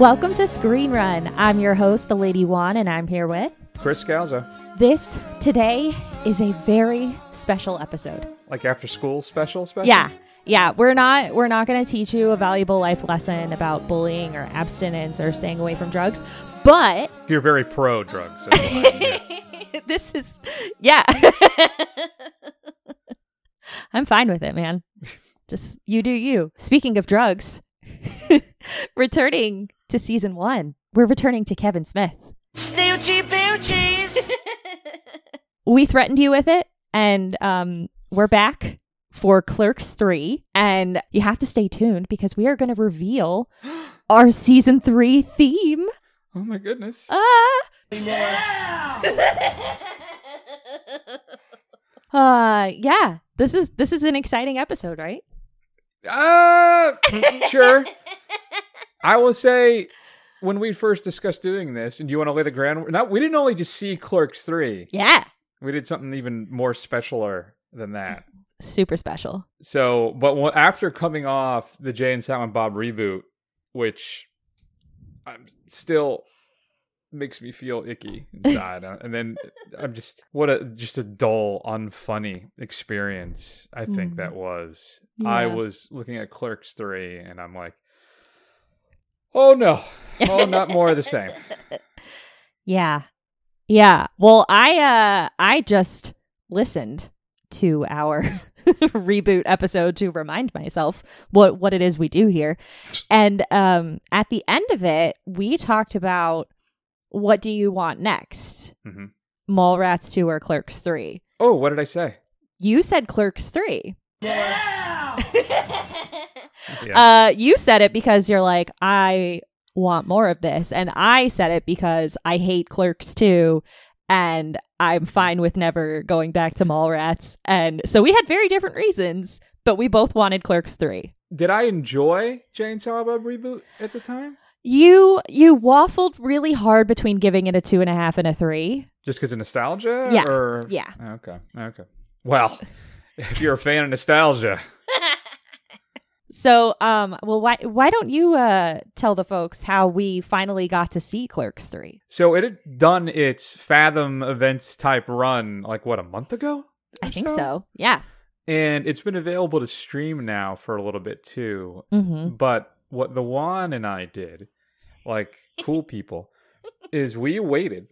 Welcome to Screen Run. I'm your host, the Lady Juan, and I'm here with. Chris Scalzo. This today is a very special episode. Like after school special special? Yeah. Yeah, we're not we're not going to teach you a valuable life lesson about bullying or abstinence or staying away from drugs, but You're very pro drugs. so, yes. this is yeah. I'm fine with it, man. Just you do you. Speaking of drugs, returning to season 1. We're returning to Kevin Smith. Snoochie boochies. we threatened you with it and um we're back for clerks 3 and you have to stay tuned because we are going to reveal our season 3 theme Oh my goodness. ah uh yeah this is this is an exciting episode right Uh, sure. I will say when we first discussed doing this, and do you want to lay the ground? Not we didn't only just see Clerks three. yeah We did something even more specialer than that. super special So, but wh- after coming off the Jay and Silent Bob reboot, which I'm still makes me feel icky inside, uh, and then I'm just what a just a dull, unfunny experience. I think Mm. that was. I was looking at Clerks three, and I'm like, oh no, oh not more of the same. Yeah. Yeah. Well, I uh I just listened to our reboot episode to remind myself what what it is we do here. And um at the end of it, we talked about what do you want next? hmm Mallrats 2 or Clerks 3. Oh, what did I say? You said Clerks 3. Yeah. Uh you said it because you're like I want more of this and I said it because I hate Clerks 2 and I'm fine with never going back to Mallrats. And so we had very different reasons, but we both wanted Clerks 3. Did I enjoy Jay and Silent Bob reboot at the time? You you waffled really hard between giving it a two and a half and a three. Just because of nostalgia? Yeah. Or... Yeah. Okay. Okay. Well, if you're a fan of nostalgia, So um well why why don't you uh tell the folks how we finally got to see Clerks 3? so it had done its Fathom events type run like what a month ago. I think so. Yeah. And it's been available to stream now for a little bit too. Mhm. But what the Juan and I did, like cool people, is we waited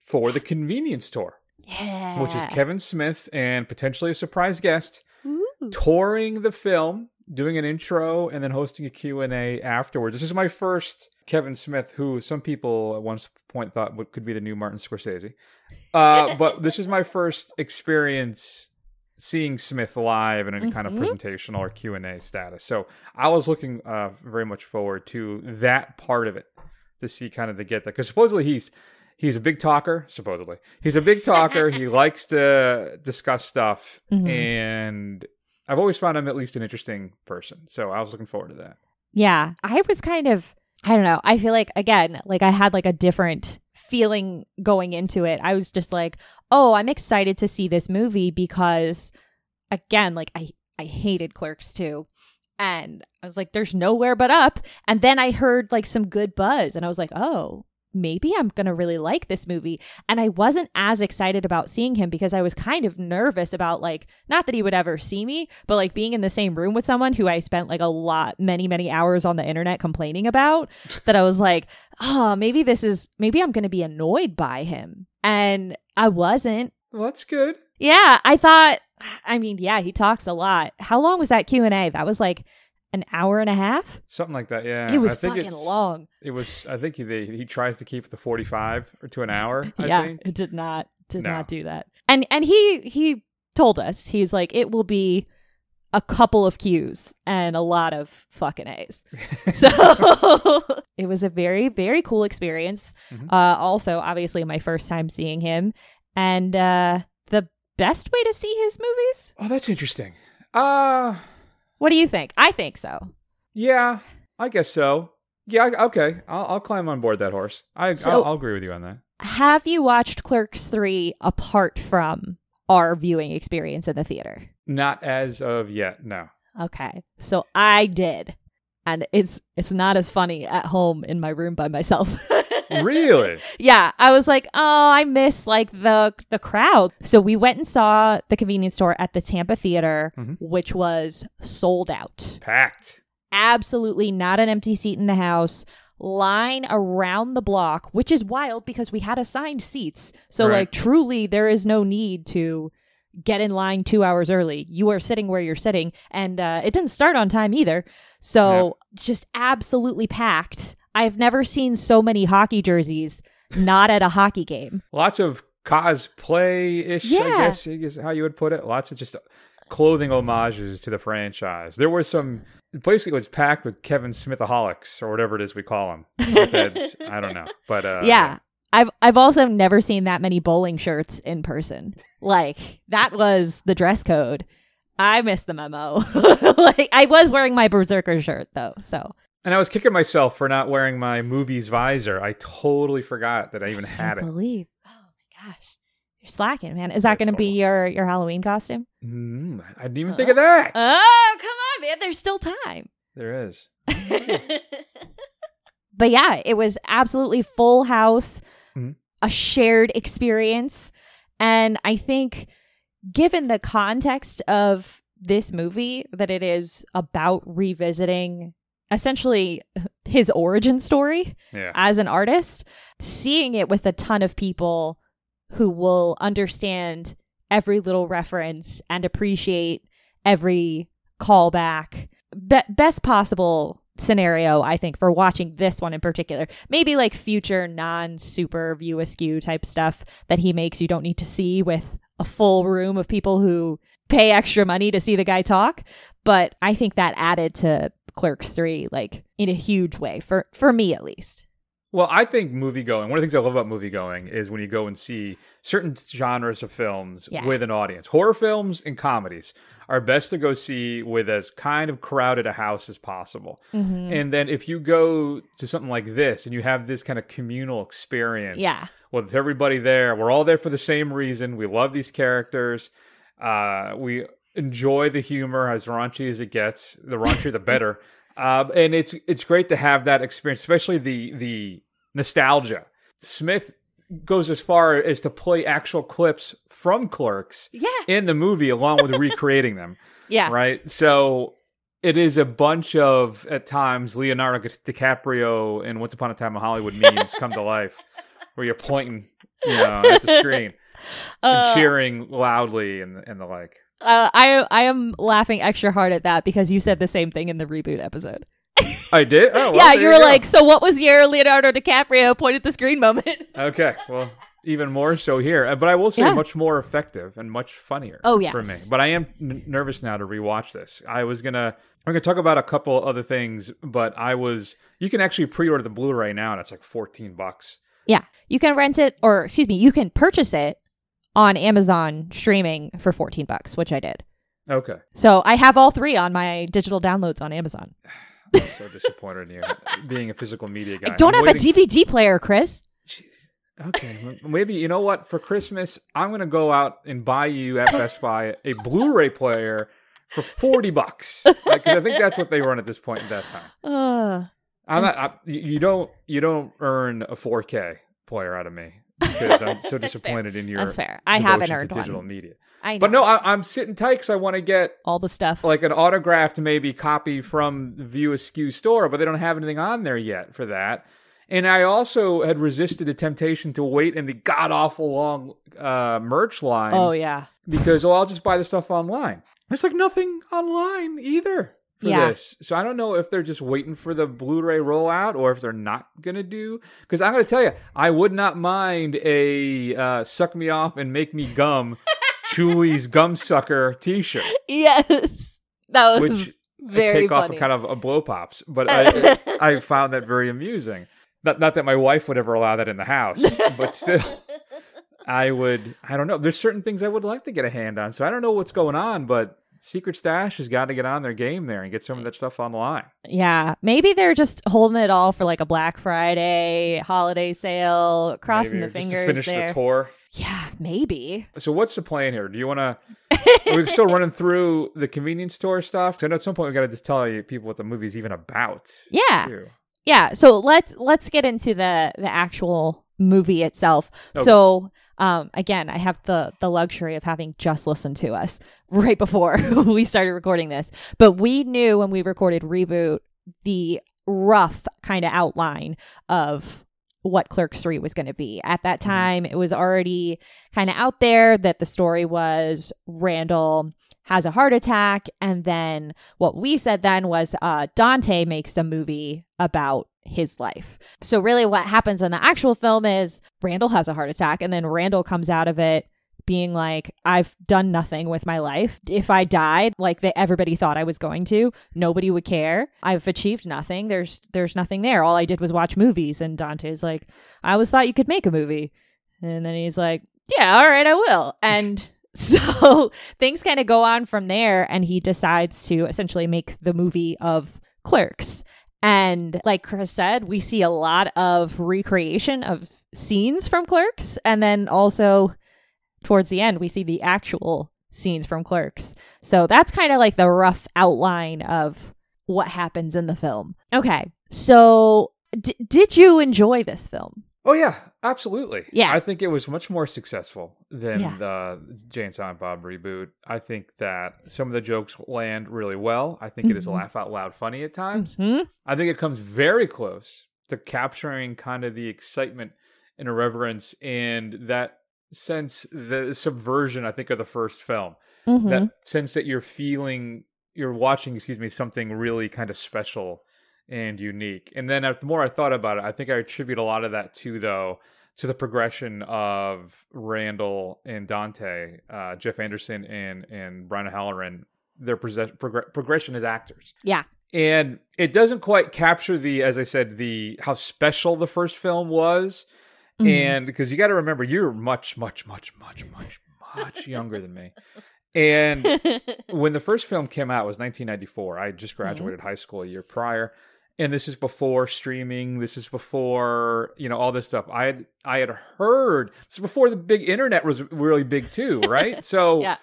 for the convenience tour, Yeah. which is Kevin Smith and potentially a surprise guest Ooh. touring the film, doing an intro, and then hosting a Q&A afterwards. This is my first Kevin Smith, who some people at one point thought could be the new Martin Scorsese. Uh, but this is my first experience seeing Smith live in any kind of Mhm. presentational or Q&A status. So I was looking uh, very much forward to that part of it to see kind of the get that. Because supposedly he's he's a big talker supposedly he's a big talker he likes to discuss stuff Mhm. and i've always found him at least an interesting person so i was looking forward to that Yeah, I was kind of I don't know. I feel like again, like I had like a different feeling going into it. I was just like, "Oh, I'm excited to see this movie because again, like I I hated Clerks 2." And I was like, "There's nowhere but up." And then I heard like some good buzz and I was like, "Oh, maybe I'm going to really like this movie. And I wasn't as excited about seeing him because I was kind of nervous about like not that he would ever see me, but like being in the same room with someone who I spent like a lot many many hours on the internet complaining about that I was like, "Oh, maybe this is maybe I'm going to be annoyed by him." And I wasn't. well that's good Yeah, I thought I mean, yeah, he talks a lot. How long was that Q&A? That was like an hour and a half? something like that yeah it was I think fucking long. it was i think he he tries to keep the 45 or to an hour i yeah, think it did not did No. not do that. And and he he told us he's like it will be a couple of Q's and a lot of fucking A's. So it was a very very cool experience. Mhm. Uh, also, obviously, my first time seeing him, and uh, the best way to see his movies. oh that's interesting uh What do you think? I think so. yeah i guess so yeah I- okay i'll, I'll climb on board that horse i So- I'll, I'll agree with you on that Have you watched Clerks three apart from our viewing experience in the theater? not as of yet no Okay. So I did. and it's it's not as funny at home in my room by myself. really? yeah, I was like, "Oh, I miss like the the crowd." So we went and saw the convenience tour at the Tampa Theater, Mhm. which was sold out. Packed. Absolutely not an empty seat in the house. Line around the block, which is wild because we had assigned seats. So Right. like truly there is no need to get in line 2 hours early. You are sitting where you're sitting and uh, it didn't start on time either. So just absolutely packed. I've never seen so many hockey jerseys not at a hockey game. Lots of cosplay ish, Yeah. I guess is how you would put it. Lots of just clothing homages to the franchise. There were some. Basically, it was packed with Kevin Smithaholics or whatever it is we call them. Smithheads. I don't know, but uh, yeah. I've I've also never seen that many bowling shirts in person. Like that was the dress code. I missed the memo. like I was wearing my berserker shirt though, so And I was kicking myself for not wearing my Movies visor. I totally forgot that I even had can't it. believe. Oh my gosh, you're slacking, man. Is that going to be your your Halloween costume? Mm, I didn't even think of that. Oh come on, man. There's still time. there is. but yeah, it was absolutely full house, Mhm. a shared experience. And I think, given the context of this movie, that it is about revisiting essentially his origin story Yeah. as an artist, seeing it with a ton of people who will understand every little reference and appreciate every callback. Be- best possible scenario, I think, for watching this one in particular. Maybe like future non super view askew type stuff that he makes you don't need to see with a full room of people who pay extra money to see the guy talk. But I think that added to Clerks 3 like in a huge way for for me at least. Well, I think movie going, one of the things I love about movie going is when you go and see certain genres of films Yeah. with an audience. Horror films and comedies are best to go see with as kind of crowded a house as possible. Mm-hmm. And then if you go to something like this and you have this kind of communal experience Yeah. with everybody there, we're all there for the same reason. We love these characters. Uh, we enjoy the humor as raunchy as it gets. The raunchier, the better. Um, and it's it's great to have that experience, especially the the nostalgia. Smith goes as far as to play actual clips from Clerks Yeah. in the movie, along with recreating them Yeah. right? So it is a bunch of at times Leonardo DiCaprio and Once Upon a Time in Hollywood memes come to life, where you're pointing, you know, at the screen and Uh, cheering loudly and and the like. Uh, I I am laughing extra hard at that because you said the same thing in the reboot episode. I did. Oh, well, yeah, you were go. like, so what was your Leonardo DiCaprio point at the screen moment? okay, well. Even more so here, Uh, but I will say Yeah. much more effective and much funnier. Oh, yeah. for me. But I am n- nervous now to rewatch this. I was gonna, I'm gonna talk about a couple other things, but I was. You can actually pre-order the Blu-ray now, and it's like 14 bucks. Yeah, you can rent it, or excuse me, you can purchase it on Amazon streaming for fourteen bucks, which I did. Okay. So I have all three on my digital downloads on Amazon. I'm so disappointed in you being a physical media guy. I don't I'm have waiting- a DVD player, Chris. Jeez. Okay, maybe you know what? For Christmas, I'm gonna go out and buy you at Best Buy a Blu-ray player for forty bucks. Like, I think that's what they run at this point in that time. Uh, I'm not. I, you don't. You don't earn a 4K player out of me because I'm so That's fair. disappointed in your. that's fair. I haven't earned digital one. media. I know. But no, I, I'm sitting tight because I want to get all the stuff. like an autographed maybe copy from View Askew store, but they don't have anything on there yet for that. And I also had resisted the temptation to wait in the god awful long uh, merch line oh yeah, because oh I'll just buy the stuff online. There's like nothing online either for Yeah. this, so I don't know if they're just waiting for the Blu-ray rollout or if they're not gonna do. Because I'm gonna tell you, I would not mind a uh, suck me off and make me gum. Chewlie's gum sucker T-shirt yes, that was which very take off a kind of a blow pops. But I, I found that very amusing. Not, not that my wife would ever allow that in the house, but still, I would. I don't know. There's certain things I would like to get a hand on. So I don't know what's going on, but Secret Stash has got to get on their game there and get some of that stuff online. Yeah, maybe they're just holding it all for like a Black Friday holiday sale, crossing Maybe, the fingers finish there. the tour. Yeah, maybe. So what's the plan here? Do you want to? We're still running through the convenience tour stuff? I know at some point we got to just tell you people what the movie's even about. Yeah. too. Yeah, so let's let's get into the the actual movie itself. Okay. So, um again, I have the the luxury of having just listened to us right before we started recording this. But we knew when we recorded reboot the rough kind of outline of what Clerks 3 was going to be. At that time, it was already kind of out there that the story was Randall has a heart attack and then what we said then was uh, Dante makes a movie about his life. So really what happens in the actual film is Randall has a heart attack and then Randall comes out of it being like I've done nothing with my life. If I died like they, everybody thought I was going to, nobody would care. I've achieved nothing. There's there's nothing there. All I did was watch movies and Dante's like I always thought you could make a movie. And then he's like, "Yeah, all right, I will." And so things kind of go on from there and he decides to essentially make the movie of Clerks. And like Chris said, we see a lot of recreation of scenes from Clerks. And then also towards the end, we see the actual scenes from Clerks. So that's kind of like the rough outline of what happens in the film. Okay. So d- did you enjoy this film? Oh yeah, absolutely. Yeah. I think it was much more successful than Yeah. the Jay and Silent Bob reboot. I think that some of the jokes land really well. I think it is Mhm. laugh out loud funny at times. hmm I think it comes very close to capturing kind of the excitement and irreverence and that sense, the subversion, I think, of the first film. hmm That sense that you're feeling, you're watching, excuse me, something really kind of special and unique. And then, the more I thought about it, I think I attribute a lot of that to, though, to the progression of Randall and Dante, uh, Jeff Anderson and and Brian Halloran, their progr- progression as actors. Yeah. and it doesn't quite capture the as i said the how special the first film was. Mhm. and because you got to remember you're much much much much much much younger than me. And when the first film came out it was 1994 i had just graduated high school a year prior and this is before streaming this is before you know all this stuff. I had i had heard this is before the big internet was really big too right? So Yeah.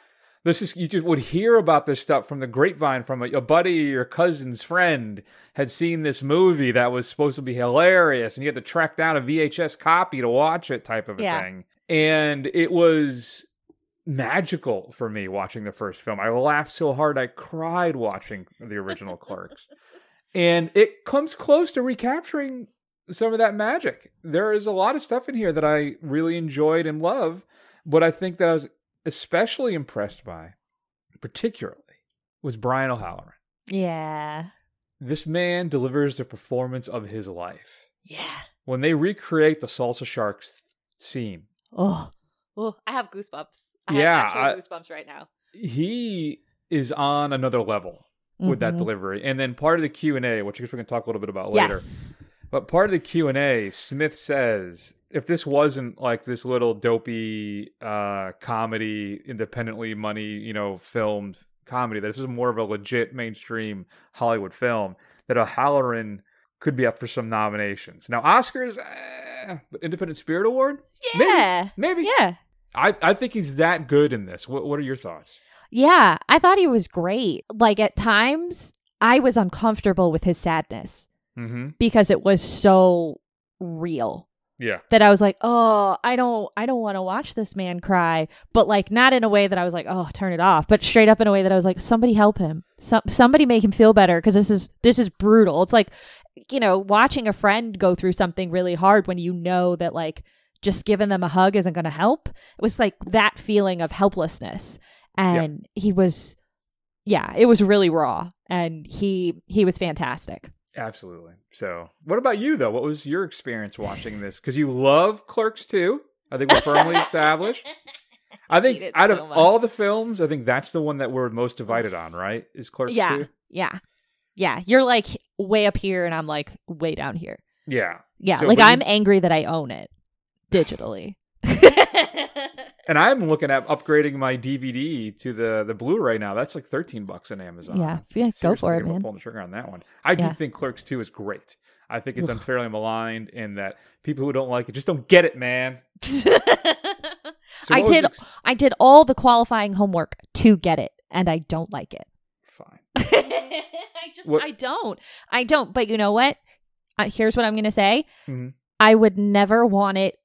this is you just would hear about this stuff from the grapevine from a, a buddy your cousin's friend had seen this movie that was supposed to be hilarious and you had to track down a vhs copy to watch it type of a Yeah. thing. And it was magical for me watching the first film. I laughed so hard i cried watching the original clerks and it comes close to recapturing some of that magic there is a lot of stuff in here that i really enjoyed and love but i think that i was especially impressed by, particularly, was Brian O'Halloran. yeah. This man delivers the performance of his life. Yeah. When they recreate the Salsa Sharks scene, Oh. Oh, I have goosebumps. I Yeah, have I- goosebumps right now. he is on another level with that Mhm. delivery. And then part of the Q and A, which I guess we can talk a little bit about later. But part of the Q and A, Smith says, if this wasn't like this little dopey uh, comedy, independently money, you know, filmed comedy, that this is more of a legit mainstream Hollywood film, that O'Halloran could be up for some nominations. Now, Oscars, but Independent Spirit Award, Yeah. maybe. Yeah. I I think he's that good in this. What What are your thoughts? Yeah. I thought he was great. Like at times, I was uncomfortable with his sadness Mm-hmm. because it was so real Yeah. that I was like, oh, I don't, I don't want to watch this man cry. But like, not in a way that I was like, oh, turn it off. But straight up in a way that I was like, somebody help him. Some somebody make him feel better because this is this is brutal. It's like, you know, watching a friend go through something really hard when you know that like just giving them a hug isn't going to help. It was like that feeling of helplessness, and he was, yeah, it was really raw, and he he was fantastic. Absolutely. So, what about you though? What was your experience watching this? Because you love Clerks too. I think we're firmly established. I think it out of much. all the films, I think that's the one that we're most divided on. Right? Is Clerks yeah, yeah, yeah. You're like way up here, and I'm like way down here. Yeah. Yeah, So, like I'm angry that I own it digitally. And I'm looking at upgrading my DVD to the the Blu-ray now. That's like thirteen bucks on Amazon. Yeah, yeah, go for it, man. Pulling the trigger on that one. I do think Clerks two is great. I think it's Ugh. unfairly maligned, in that people who don't like it just don't get it, man. So I did ex- I did all the qualifying homework to get it and I don't like it. fine. I just What- I don't. I don't, but you know what? Uh, here's what I'm going to say. Mhm. I would never want it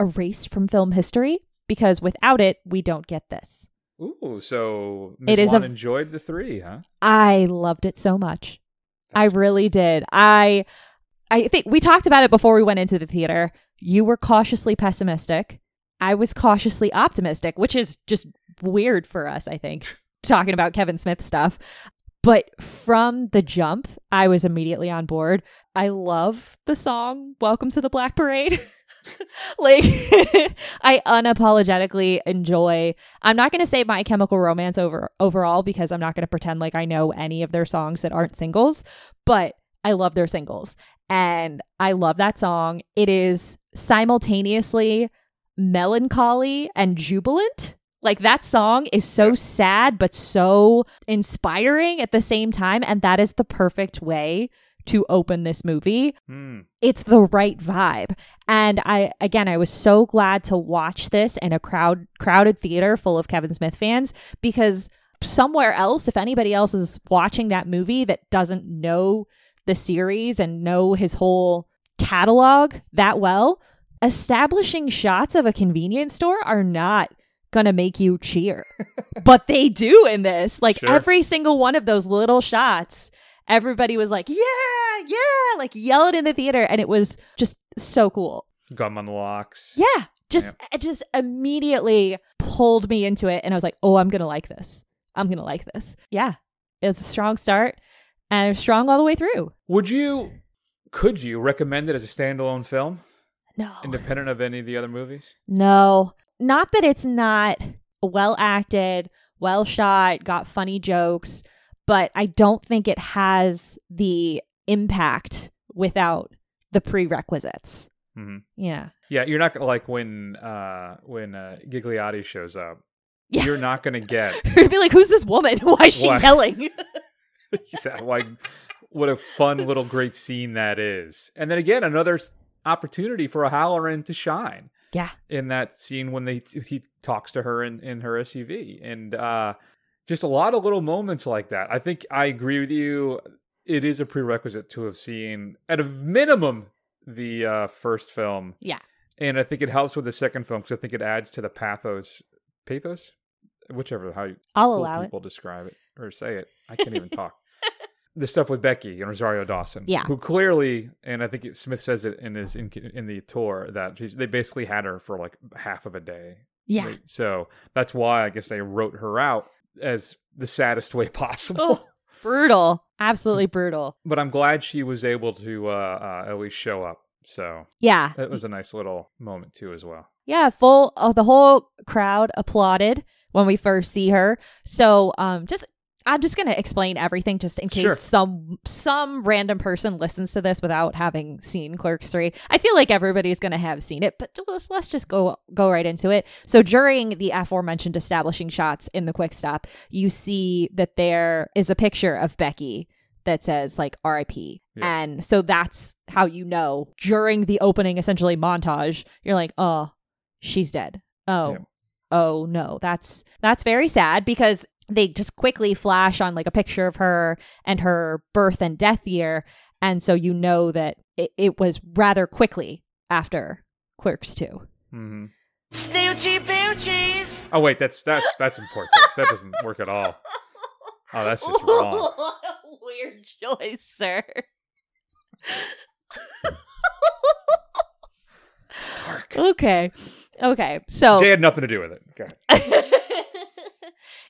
erased from film history because without it we don't get this. Ooh, so It Ms. is Wan a- enjoyed the three, huh? I loved it so much. I That's- really did. I I think we talked about it before we went into the theater. You were cautiously pessimistic. I was cautiously optimistic, which is just weird for us, I think, talking about Kevin Smith stuff. But from the jump, I was immediately on board. I love the song Welcome to the Black Parade. like I unapologetically enjoy I'm not going to say My Chemical Romance over overall because I'm not going to pretend like I know any of their songs that aren't singles, but I love their singles and I love that song. It is simultaneously melancholy and jubilant. Like that song is so sad but so inspiring at the same time and that is the perfect way to open this movie Hmm. it's the right vibe and i again i was so glad to watch this in a crowd crowded theater full of kevin smith fans because somewhere else if anybody else is watching that movie that doesn't know the series and know his whole catalog that well establishing shots of a convenience store are not gonna make you cheer but they do in this like Sure. every single one of those little shots everybody was like, yeah, yeah, like yelling in the theater. And it was just so cool. Gum on the locks. Yeah. Just, Yep. it just immediately pulled me into it. And I was like, oh, I'm going to like this. I'm going to like this. Yeah. It's a strong start and strong all the way through. Would you, could you recommend it as a standalone film, No. independent of any of the other movies? No. Not that it's not well acted, well shot, got funny jokes, but I don't think it has the impact without the prerequisites. hmm Yeah. Yeah, you're not gonna like when uh when uh, Ghigliotti shows up. Yeah. You're not gonna get You'd be like, who's this woman? Why is she Why? yelling? like what a fun little great scene that is. And then again, another opportunity for O'Halloran to shine yeah. in that scene when they he talks to her in in her SUV, and uh just a lot of little moments like that. I think I agree with you. It is a prerequisite to have seen at a minimum the uh first film. Yeah. and I think it helps with the second film because I think it adds to the pathos, pathos, whichever how you I'll cool allow it. people describe it or say it. I can't even talk. The stuff with Becky and Rosario Dawson, Yeah. who clearly, and I think Smith says it in his in, in the tour that she's, they basically had her for like half of a day. Yeah. Like, so that's why I guess they wrote her out as the saddest way possible. Oh, brutal. Absolutely brutal. But I'm glad she was able to uh, uh, at least show up. So Yeah. that was a nice little moment too, as well. Yeah. Full, oh, the whole crowd applauded when we first see her. So, um, just, I'm just going to explain everything just in case Sure. some some random person listens to this without having seen Clerks 3. I feel like everybody's going to have seen it, but let's, let's just go go right into it. So during the aforementioned establishing shots in the quick stop, you see that there is a picture of Becky that says like RIP. Yeah. And so that's how you know during the opening essentially montage, you're like, "Oh, she's dead." Oh. Yeah. Oh no. That's that's very sad because they just quickly flash on like a picture of her and her birth and death year and so you know that it, it was rather quickly after Clerks 2. hmm Snoochie boochies. Oh wait, that's that's that's important. that doesn't work at all. Oh, that's just wrong. What a weird choice, sir. Dark. Okay. Okay. So Jay had nothing to do with it. Go ahead.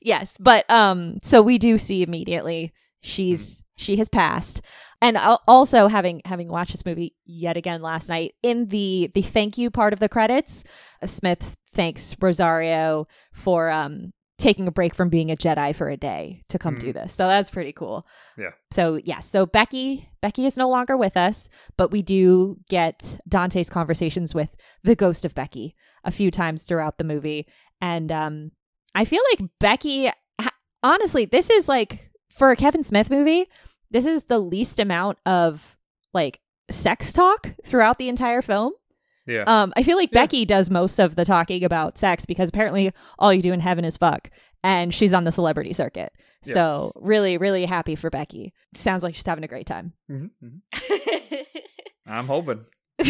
yes, but um so we do see immediately she's she has passed. And also having having watched this movie yet again last night in the the thank you part of the credits, uh, Smith thanks Rosario for um taking a break from being a Jedi for a day to come do this. So that's pretty cool. Yeah. So yeah so Becky Becky is no longer with us, but we do get Dante's conversations with the ghost of Becky a few times throughout the movie and um I feel like Becky honestly this is like for a Kevin Smith movie this is the least amount of like sex talk throughout the entire film Yeah. Um, I feel like Yeah. Becky does most of the talking about sex because apparently all you do in heaven is fuck, and she's on the celebrity circuit. Yeah. So really, really happy for Becky. Sounds like she's having a great time. Mhm, mhm. I'm hoping.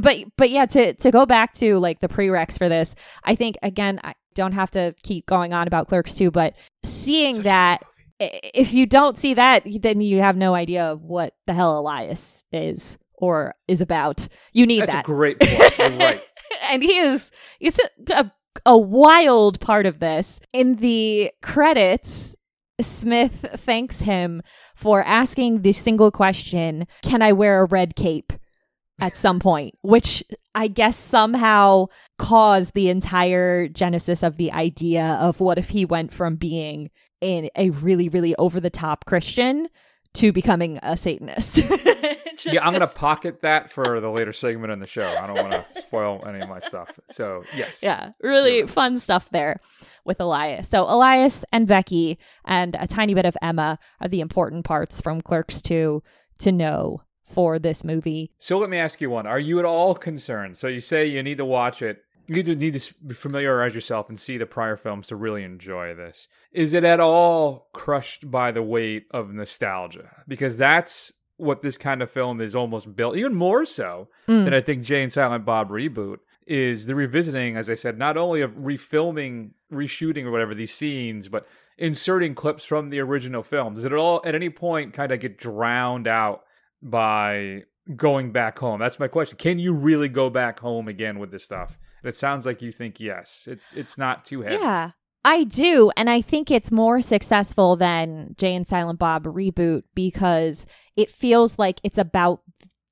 but but yeah, to to go back to like the prereqs for this, I think again I don't have to keep going on about Clerks too, but seeing Such that good movie. i- if you don't see that, then you have no idea of what the hell Elias is or is about. You need That's that. a great point. Right. and he is he's a, a wild part of this. In the credits, Smith thanks him for asking the single question, "Can I wear a red cape?" At some point, which I guess somehow caused the entire genesis of the idea of what if he went from being in a really really over the top Christian to becoming a Satanist. Yeah, I'm going to pocket that for the later segment in the show. I don't want to spoil any of my stuff. So yes, Yeah, really You're fun stuff there with Elias. So Elias and Becky and a tiny bit of Emma are the important parts from Clerks 2 to know for this movie. So let me ask you one: Are you at all concerned? So you say you need to watch it. You need to need to familiarize yourself and see the prior films to really enjoy this. Is it at all crushed by the weight of nostalgia? Because that's what this kind of film is almost built, even more so Mm. than I think Jay and Silent Bob reboot is the revisiting, as I said, not only of refilming, reshooting or whatever these scenes, but inserting clips from the original films. Does it at all at any point kind of get drowned out by going back home? That's my question. Can you really go back home again with this stuff? And it sounds like you think yes. It, it's not too heavy. Yeah, I do. And I think it's more successful than Jay and Silent Bob reboot because it feels like it's about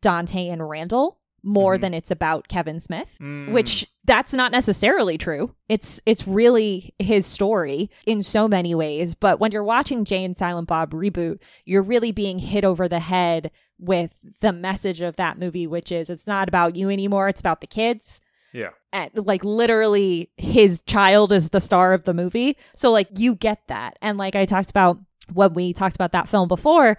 Dante and Randall more Mhm. than it's about Kevin Smith. Mm. which that's not necessarily true. It's it's really his story in so many ways, but when you're watching Jay and Silent Bob reboot, you're really being hit over the head with the message of that movie which is it's not about you anymore, it's about the kids. Yeah. And like literally his child is the star of the movie. So like you get that. And like I talked about when we talked about that film before,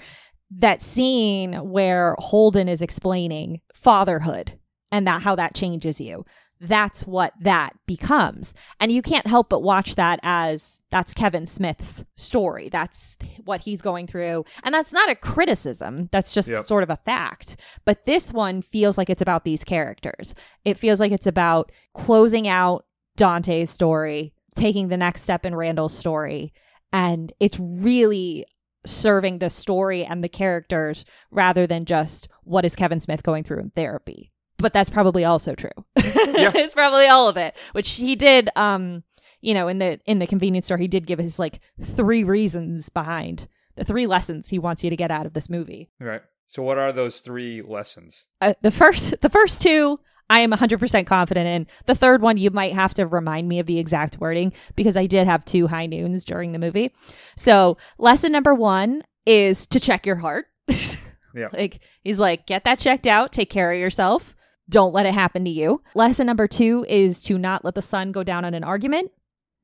that scene where Holden is explaining fatherhood and that how that changes you. That's what that becomes. And you can't help but watch that as that's Kevin Smith's story. That's what he's going through. And that's not a criticism. That's just Yep. sort of a fact. But this one feels like it's about these characters. It feels like it's about closing out Dante's story, taking the next step in Randall's story. And it's really serving the story and the characters rather than just what is Kevin Smith going through in therapy. But that's probably also true. it's probably all of it, which he did um you know in the in the convenience tour he did give his like three reasons behind the three lessons he wants you to get out of this movie. Right. So what are those three lessons? Uh, the first the first two I am 100% confident in. The third one you might have to remind me of the exact wording because I did have two high noons during the movie. So, lesson number 1 is to check your heart. Yeah. Like he's like get that checked out, take care of yourself. Don't let it happen to you. Lesson number 2 is to not let the sun go down on an argument.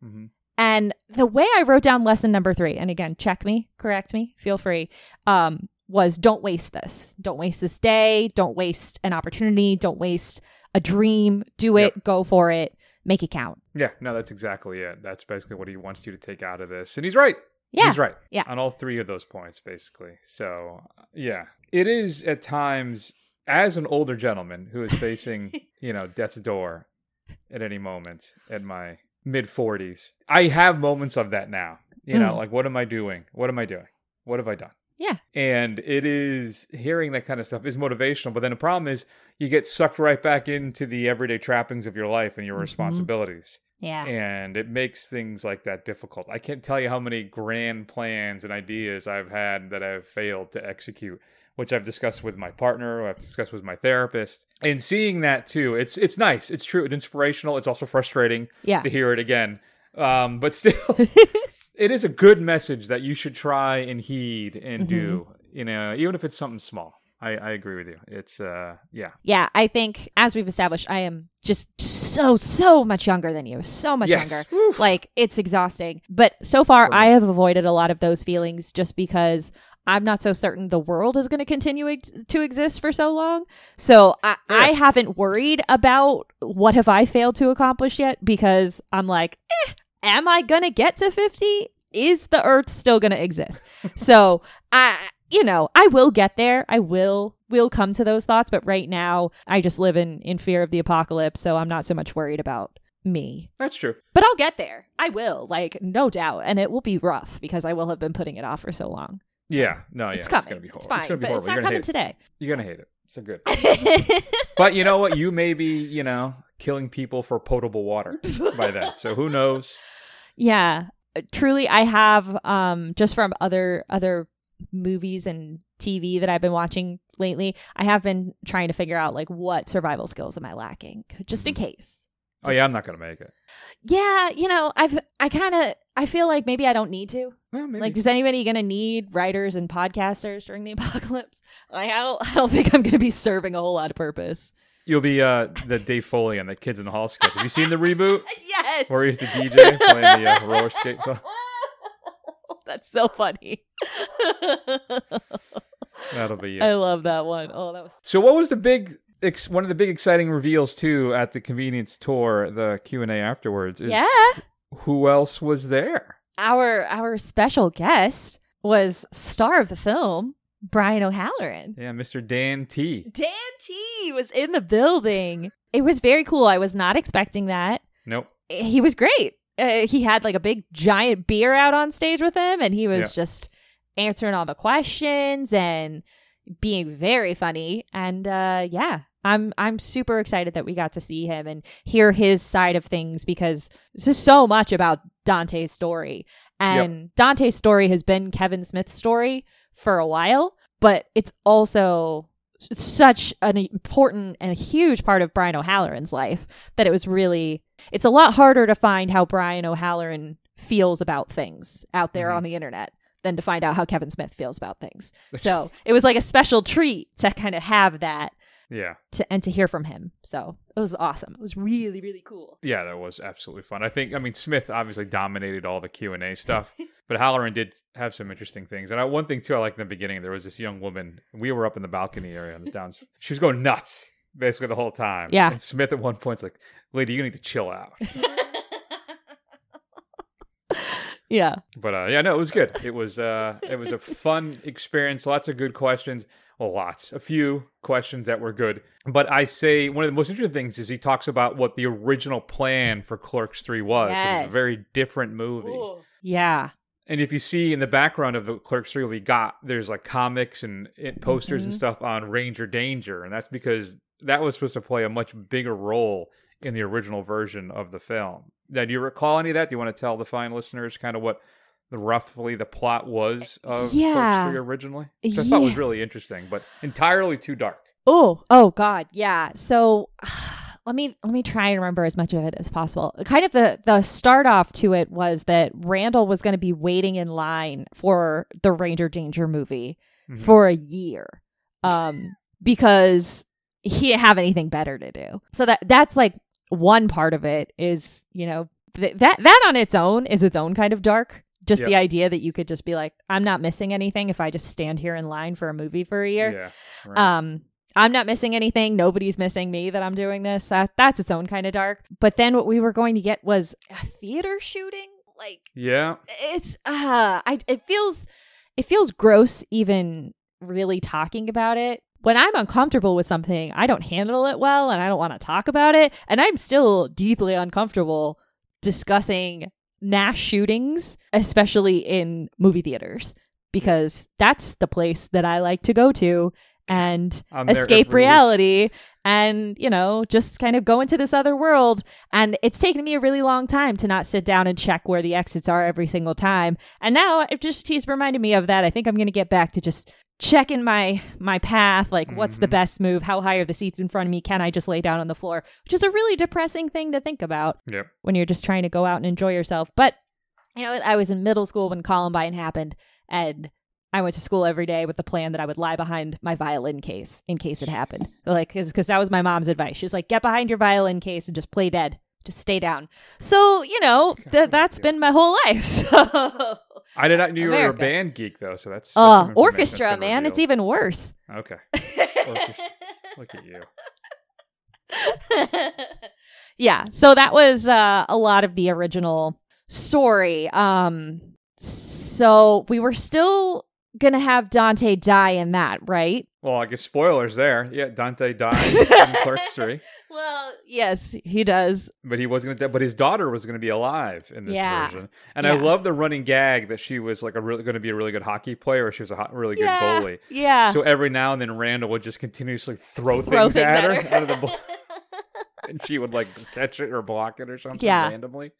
hmm And the way I wrote down lesson number three, and again, check me, correct me, feel free, um, was don't waste this. Don't waste this day. Don't waste an opportunity. Don't waste a dream. Do it. Go for it. Make it count. Yeah. No, that's exactly it. That's basically what he wants you to take out of this, and he's right. Yeah. He's right. Yeah. On all three of those points, basically. So, yeah. It is at times, as an older gentleman who is facing, you know, death's door at any moment at my mid 40s, I have moments of that now. You know, Mm. like, what am I doing? What am I doing? What have I done? Yeah. And it is hearing that kind of stuff is motivational. But then the problem is you get sucked right back into the everyday trappings of your life and your Mhm. responsibilities Yeah. and it makes things like that difficult. I can't tell you how many grand plans and ideas I've had that I've failed to execute, which I've discussed with my partner, I've discussed with my therapist. And seeing that too, it's it's nice, it's true, it's inspirational. It's also frustrating Yeah. to hear it again, um, but still, it is a good message that you should try and heed and Mm-hmm. do. You know, even if it's something small. I, I agree with you. It's uh, yeah, Yeah. I think, as we've established, I am just so, so much younger than you. So much Yes. younger. Woo. Like, it's exhausting. But so far, I have avoided a lot of those feelings just because I'm not so certain the world is going to continue to exist for so long. So I, I haven't worried about what have I failed to accomplish yet because I'm like, eh, am I going to get to 50? Is the earth still going to exist? so I, you know, I will get there. I will will come to those thoughts, but right now I just live in in fear of the apocalypse, so I'm not so much worried about me. That's true. But I'll get there. I will, like no doubt, and it will be rough because I will have been putting it off for so long. Yeah. No. Yeah. it's coming. gonna be It's, horrible. fine, It's gonna be but horrible. it's not coming today. it. You're gonna hate it. So good. But you know what? You may be, you know, killing people for potable water by that. So who knows? yeah, truly, I have um just from other other movies and TV that I've been watching lately. I have been trying to figure out like what survival skills am I lacking, just in case. Oh yeah, I'm not gonna make it. Yeah, you know, I've I kind of I feel like maybe I don't need to. Well. Like, is anybody gonna need writers and podcasters during the apocalypse? Like, I don't I don't think I'm gonna be serving a whole lot of purpose. You'll be uh the Dave Foley and the Kids in the Hall sketch. Have you seen the reboot Yes. where he's the DJ playing the uh, roller skate song? That's so funny. That'll be you. I love that one. Oh, that was So what was the big? Ex- one of the big exciting reveals too at the convenience tour, the Q and A afterwards. Is yeah. Who else was there? Our our special guest was star of the film Brian O'Halloran. Yeah, Mr. Dante. Dan T was in the building. It was very cool. I was not expecting that. Nope. he was great. Uh, he had like a big giant beer out on stage with him, and he was Yeah. just answering all the questions and being very funny. And uh, yeah, I'm I'm super excited that we got to see him and hear his side of things because this is so much about Dante's story, and Dante's story has been Kevin Smith's story for a while, but it's also such an important and huge part of Brian O'Halloran's life that it was really it's a lot harder to find how Brian O'Halloran feels about things out there Mhm. on the internet than to find out how Kevin Smith feels about things. So it was like a special treat to kind of have that Yeah. to and to hear from him. So it was awesome. It was really really cool. Yeah, that was absolutely fun. I think, I mean, Smith obviously dominated all the Q and A stuff, but Halloran did have some interesting things. And I, one thing too, I liked in the beginning, there was this young woman. We were up in the balcony area on the downs. She was going nuts basically the whole time. Yeah. And Smith at one point's like, "Lady, you need to chill out." yeah. But uh, yeah, no, it was good. It was uh, it was a fun experience. Lots of good questions. Well, lots, a few questions that were good. But I say one of the most interesting things is he talks about what the original plan for Clerks Three was. 'cause It's Yes. a very different movie. Yeah. And if you see in the background of the Clerks 3 we got, there's like comics and, and posters and Mhm. stuff on Ranger Danger. And that's because that was supposed to play a much bigger role in the original version of the film. Now, do you recall any of that? Do you want to tell the fine listeners kind of what the roughly the plot was of Yeah. Clerks 3 originally? Which I thought was really interesting, but entirely too dark. Oh, oh God, yeah. So let me let me try and remember as much of it as possible. Kind of the the start off to it was that Randall was going to be waiting in line for the Ranger Danger movie Mhm. for a year, um, because he didn't have anything better to do. So that that's like one part of it is you know th- that that on its own is its own kind of dark. Just the idea that you could just be like, I'm not missing anything if I just stand here in line for a movie for a year. Yeah. right. Um, I'm not missing anything. Nobody's missing me that I'm doing this. Uh, that's its own kind of dark. But then what we were going to get was a theater shooting. Like yeah. it's uh I it feels it feels gross even really talking about it. When I'm uncomfortable with something, I don't handle it well and I don't want to talk about it. And I'm still deeply uncomfortable discussing mass shootings, especially in movie theaters, because that's the place that I like to go to and I'm escape every week. reality and you know just kind of go into this other world. And it's taken me a really long time to not sit down and check where the exits are every single time. And now it just he's reminded me of that. I think i'm going to get back to just checking my my path like what's the Mhm. best move how high are the seats in front of me can i just lay down on the floor which is a really depressing thing to think about Yep. when you're just trying to go out and enjoy yourself. But you know, I was in middle school when Columbine happened, and I went to school every day with the plan that I would lie behind my violin case in case it happened. Like, because that was my mom's advice. She was like, "Get behind your violin case and just play dead." Just stay down. So, you know, th- that's been my whole life. So I did not know you were a America. band geek though, so that's, that's Oh, information that's orchestra, been man. It's revealed. even worse. okay. Orchestra. Look at you. yeah. So that was uh, a lot of the original story. Um, so we were still gonna have Dante die in that, right? Well, I guess spoilers there. Yeah, Dante dies in Clerks Three, Well, yes, he does. but he was going to. But his daughter was going to be alive in this Yeah. version, and I love the running gag that she was like a really going to be a really good hockey player. Or she was a hot, really good yeah. goalie. Yeah. So every now and then Randall would just continuously throw, Throw things, things at her, her. out of the ball, and she would like catch it or block it or something Yeah. randomly.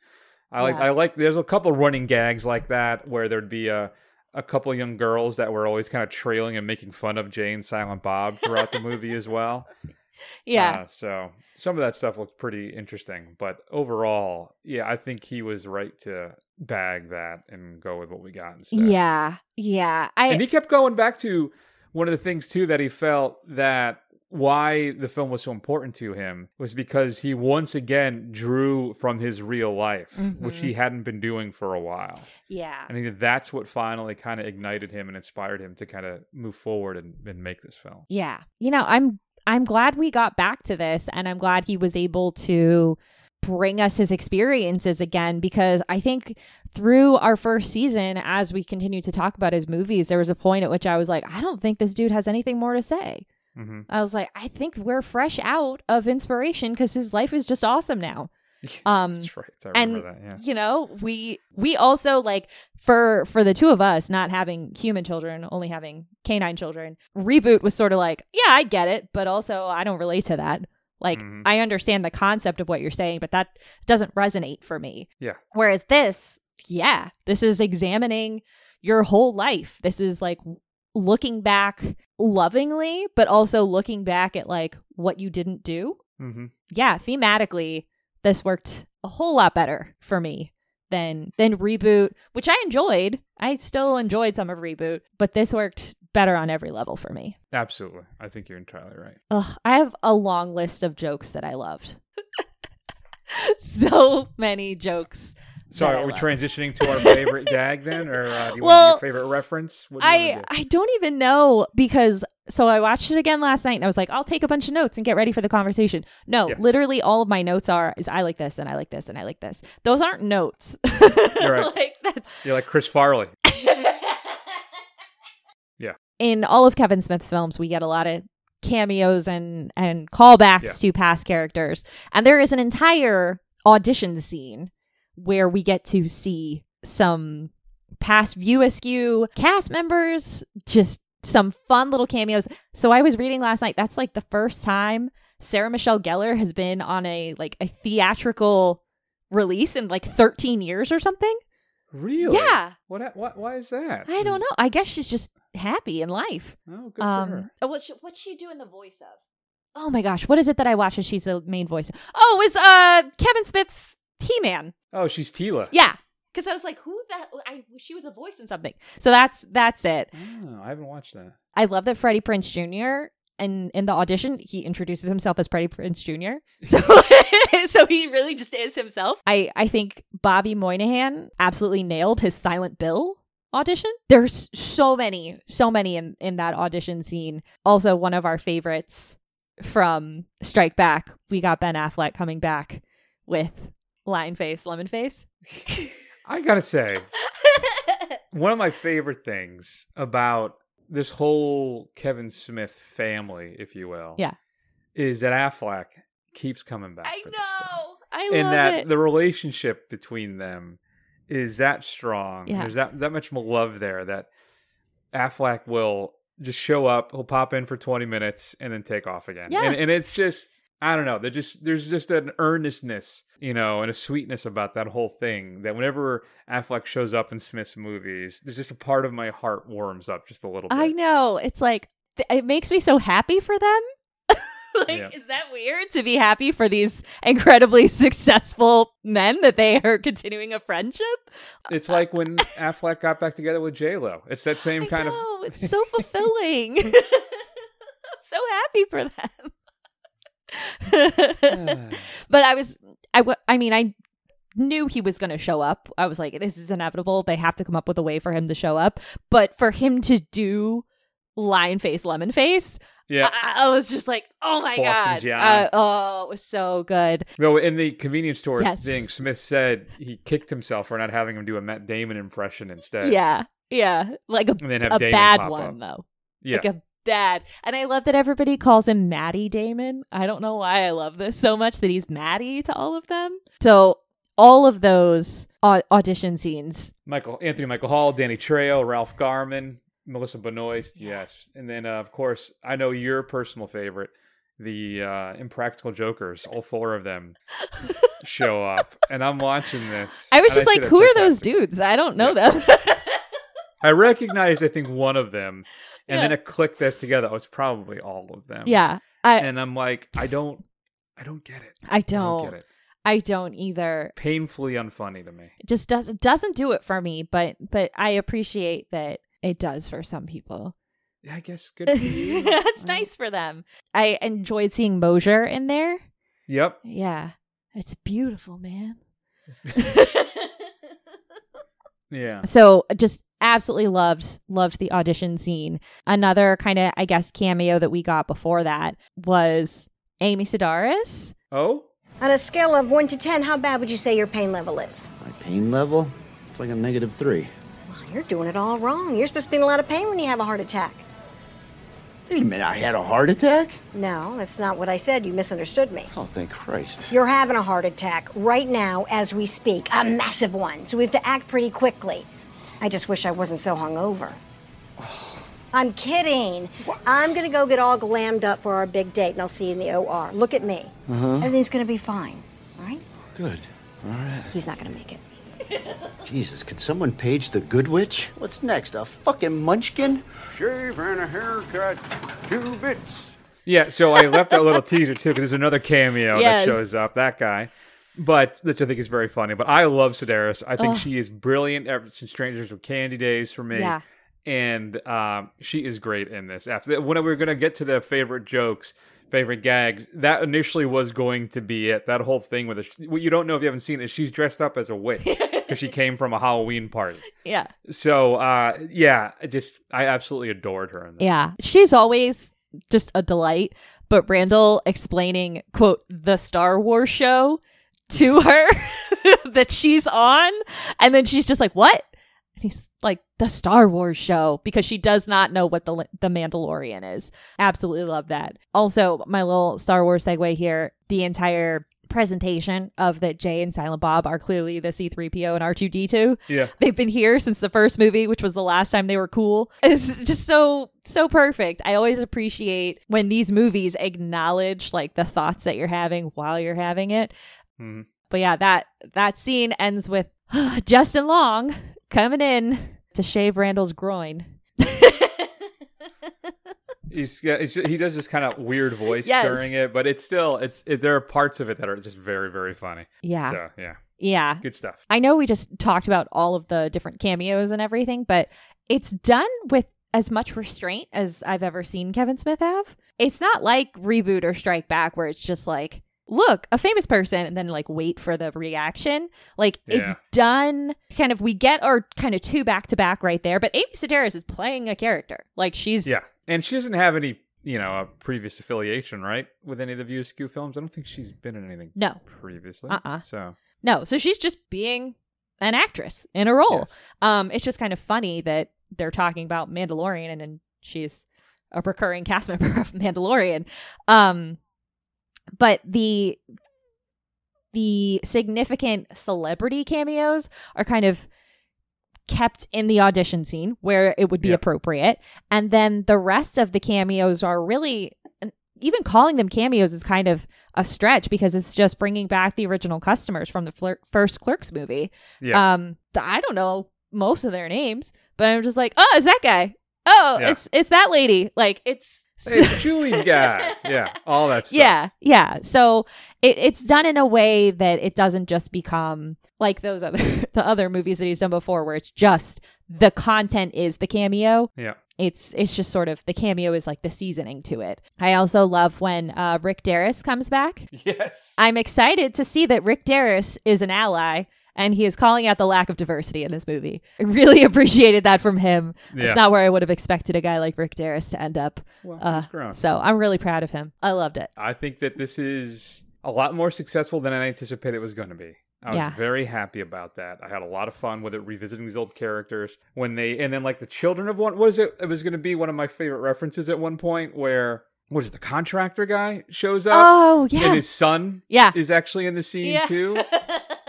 I like I like there's a couple running gags like that where there'd be a a couple young girls that were always kind of trailing and making fun of Jay and Silent Bob throughout the movie as well. yeah. Uh, so some of that stuff looked pretty interesting, but overall, yeah, I think he was right to bag that and go with what we got instead. yeah. Yeah. I and he kept going back to one of the things too that he felt that why the film was so important to him was because he once again drew from his real life, which Mhm. he hadn't been doing for a while. yeah. I think that's what finally kind of ignited him and inspired him to kind of move forward and, and make this film. Yeah. You know, I'm I'm glad we got back to this and I'm glad he was able to bring us his experiences again because I think through our first season as we continued to talk about his movies there was a point at which I was like I don't think this dude has anything more to say. Hmm I was like I think we're fresh out of inspiration cuz his life is just awesome now. Um That's right. I and that. Yeah. you know we we also like for for the two of us not having human children only having canine children reboot was sort of like yeah i get it but also i don't relate to that like Mhm. i understand the concept of what you're saying but that doesn't resonate for me Yeah. whereas this yeah this is examining your whole life this is like looking back lovingly but also looking back at like what you didn't do hmm yeah, thematically, this worked a whole lot better for me than than reboot, which I enjoyed. I still enjoyed some of reboot, but this worked better on every level for me. Absolutely. I think you're entirely right. Ugh, I have a long list of jokes that I loved. so many jokes. So are we transitioning to our favorite gag then, or uh, do you Well, want your favorite reference? What do I do? I don't even know because so I watched it again last night and I was like, I'll take a bunch of notes and get ready for the conversation. No, Yeah. literally all of my notes are is I like this and I like this and I like this. Those aren't notes. You're right. like that's You're like Chris Farley. Yeah. In all of Kevin Smith's films, we get a lot of cameos and and callbacks Yeah. to past characters. And there is an entire audition scene where we get to see some past View Askew cast members, just some fun little cameos. So I was reading last night, that's like the first time Sarah Michelle Gellar has been on a like a theatrical release in like 13 years or something. Really? Yeah. What? What? Why is that? I don't know. I guess she's just happy in life. Oh, good for Um, her. oh, what's she, what's she doing the voice of? Oh my gosh, what is it that I watch? As she's the main voice. Oh, it's uh Kevin Smith's He Man. Oh, she's Teela. Yeah, because I was like, who that? I she was a voice in something. So that's that's it. Oh, I haven't watched that. I love that Freddie Prinze Jr. and in the audition he introduces himself as Freddie Prinze Jr. So so he really just is himself. I I think Bobby Moynihan absolutely nailed his Silent Bill audition. There's so many, so many in in that audition scene. Also, one of our favorites from Strike Back. We got Ben Affleck coming back with Lion Face, Lemon Face. I gotta say, one of my favorite things about this whole Kevin Smith family, if you will, Yeah. is that Affleck keeps coming back. I for this stuff. know. I and love that it. the relationship between them is that strong. Yeah. There's that that much more love there that Affleck will just show up, he'll pop in for 20 minutes and then take off again. Yeah. And and it's just I don't know. Just there's just an earnestness, you know, and a sweetness about that whole thing that whenever Affleck shows up in Smith's movies, there's just a part of my heart warms up just a little bit. I know. It's like it makes me so happy for them. like, Yeah. is that weird to be happy for these incredibly successful men that they are continuing a friendship? It's like when Affleck got back together with J Lo. It's that same I kind know, of it's so fulfilling. I'm so happy for them. but I was, I, w- I mean, I knew he was going to show up. I was like, this is inevitable. They have to come up with a way for him to show up. But for him to do lion face, lemon face, Yeah. I, I was just like, oh my Boston god, Uh, oh, it was so good. No, in the convenience store Yes. thing, Smith said he kicked himself for not having him do a Matt Damon impression instead. Yeah, yeah, like a And then have a bad one up. though, Yeah. like a bad. And I love that everybody calls him Maddie Damon. I don't know why I love this so much that he's Maddie to all of them. So all of those au- audition scenes, Michael Anthony Michael Hall, Danny Trejo, Ralph Garman, Melissa Benoist, yes, and then uh, of course I know your personal favorite, the uh, Impractical Jokers. All four of them show up, and I'm watching this. I was just say like, who are those dudes? I don't know Yeah. them. I recognized, I think, one of them, and then Yeah. it clicked us together. Oh, it's probably all of them. yeah, I and I'm like, I don't, I don't get it. I I don't don't. get it. I don't either. Painfully unfunny to me. It just doesn't doesn't do it for me, but but I appreciate that it does for some people. Yeah, I guess good for. That's Uh, nice for them. I enjoyed seeing Mosier in there. Yep. Yeah. It's beautiful, man. Yeah. so just absolutely loved loved the audition scene. Another kind of I guess cameo that we got before that was Amy Sedaris. Oh. On a scale of 1 to 10, how bad would you say your pain level is? My pain level? It's like a negative three. Well, you're doing it all wrong. You're supposed to be in a lot of pain when you have a heart attack. Wait a minute, I had a heart attack? No, that's not what I said. You misunderstood me. Oh, thank Christ. You're having a heart attack right now as we speak, a massive one. So we have to act pretty quickly. I just wish I wasn't so hungover. I'm kidding. I'm gonna go get all glammed up for our big date, and I'll see you in the OR. Look at me. Uh-huh. Everything's gonna be fine. All right? Good. All right. He's not gonna make it. Jesus, could someone page the good witch? What's next? A fucking munchkin? Shave and a haircut, two bits. Yeah, so I left that little teaser too because there's another cameo Yes. that shows up. That guy, but which I think is very funny. But I love Sedaris. I think she is brilliant ever since Strangers with Candy days for me. Yeah. and um, she is great in this. Absolutely. When we are gonna get to the favorite jokes, favorite gags, that initially was going to be it. That whole thing with it. What you don't know if you haven't seen it, she's dressed up as a witch because she came from a Halloween party. Yeah. So uh, yeah, I just I absolutely adored her. Yeah. She's always just a delight. But Randall explaining, quote, the Star Wars show to her that she's on. And then she's just like, what? And he's like, the Star Wars show, because she does not know what the, the Mandalorian is. Absolutely love that. Also, my little Star Wars segue here the entire presentation of that Jay and Silent Bob are clearly the C3PO and R2D2 Yeah. they've been here since the first movie which was the last time they were cool it's just so so perfect i always appreciate when these movies acknowledge like the thoughts that you're having while you're having it Mhm. but yeah that that scene ends with justin long coming in to shave randall's groin He's, he's he does this kind of weird voice Yes. during it, but it's still it's it, there are parts of it that are just very very funny. yeah So yeah, yeah good stuff. I know we just talked about all of the different cameos and everything, but it's done with as much restraint as I've ever seen Kevin Smith have. It's not like reboot or strike back where it's just like, look, a famous person and then like wait for the reaction. Like it's done kind of we get our kind of two back to back right there, but Amy Sedaris is playing a character. Like she's Yeah, and she doesn't have any you know a previous affiliation right with any of the View Askew films. I don't think she's been in anything no. previously. Uh-uh. So No, so she's just being an actress in a role. Yes. Um, it's just kind of funny that they're talking about Mandalorian and, and she's a recurring cast member of Mandalorian. Um, but the the significant celebrity cameos are kind of kept in the audition scene where it would be Yeah. appropriate, and then the rest of the cameos are really even calling them cameos is kind of a stretch because it's just bringing back the original customers from the flir- first Clerks movie. yeah, Um, I don't know most of their names, but I'm just like, oh, it's that guy. Oh, Yeah. it's it's that lady. Like it's Hey, it's Chewlie's guy. Yeah, all that stuff. yeah, yeah. So it, it's done in a way that it doesn't just become like those other the other movies that he's done before, where it's just the content is the cameo. yeah. it's it's just sort of the cameo is like the seasoning to it. I also love when uh, Rick Derris comes back. Yes. I'm excited to see that Rick Derris is an ally and he is calling out the lack of diversity in this movie. I really appreciated that from him. Yeah. It's not where I would have expected a guy like Rick Derris to end up. Well, Uh, so I'm really proud of him. I loved it. I think that this is a lot more successful than I anticipated it was going to be. I was Yeah. very happy about that. I had a lot of fun with it, revisiting these old characters when they, and then like the children of one. was it? It was going to be one of my favorite references at one point where what is it? The contractor guy shows up. Oh yeah, And his son Yeah. is actually in the scene Yeah. too.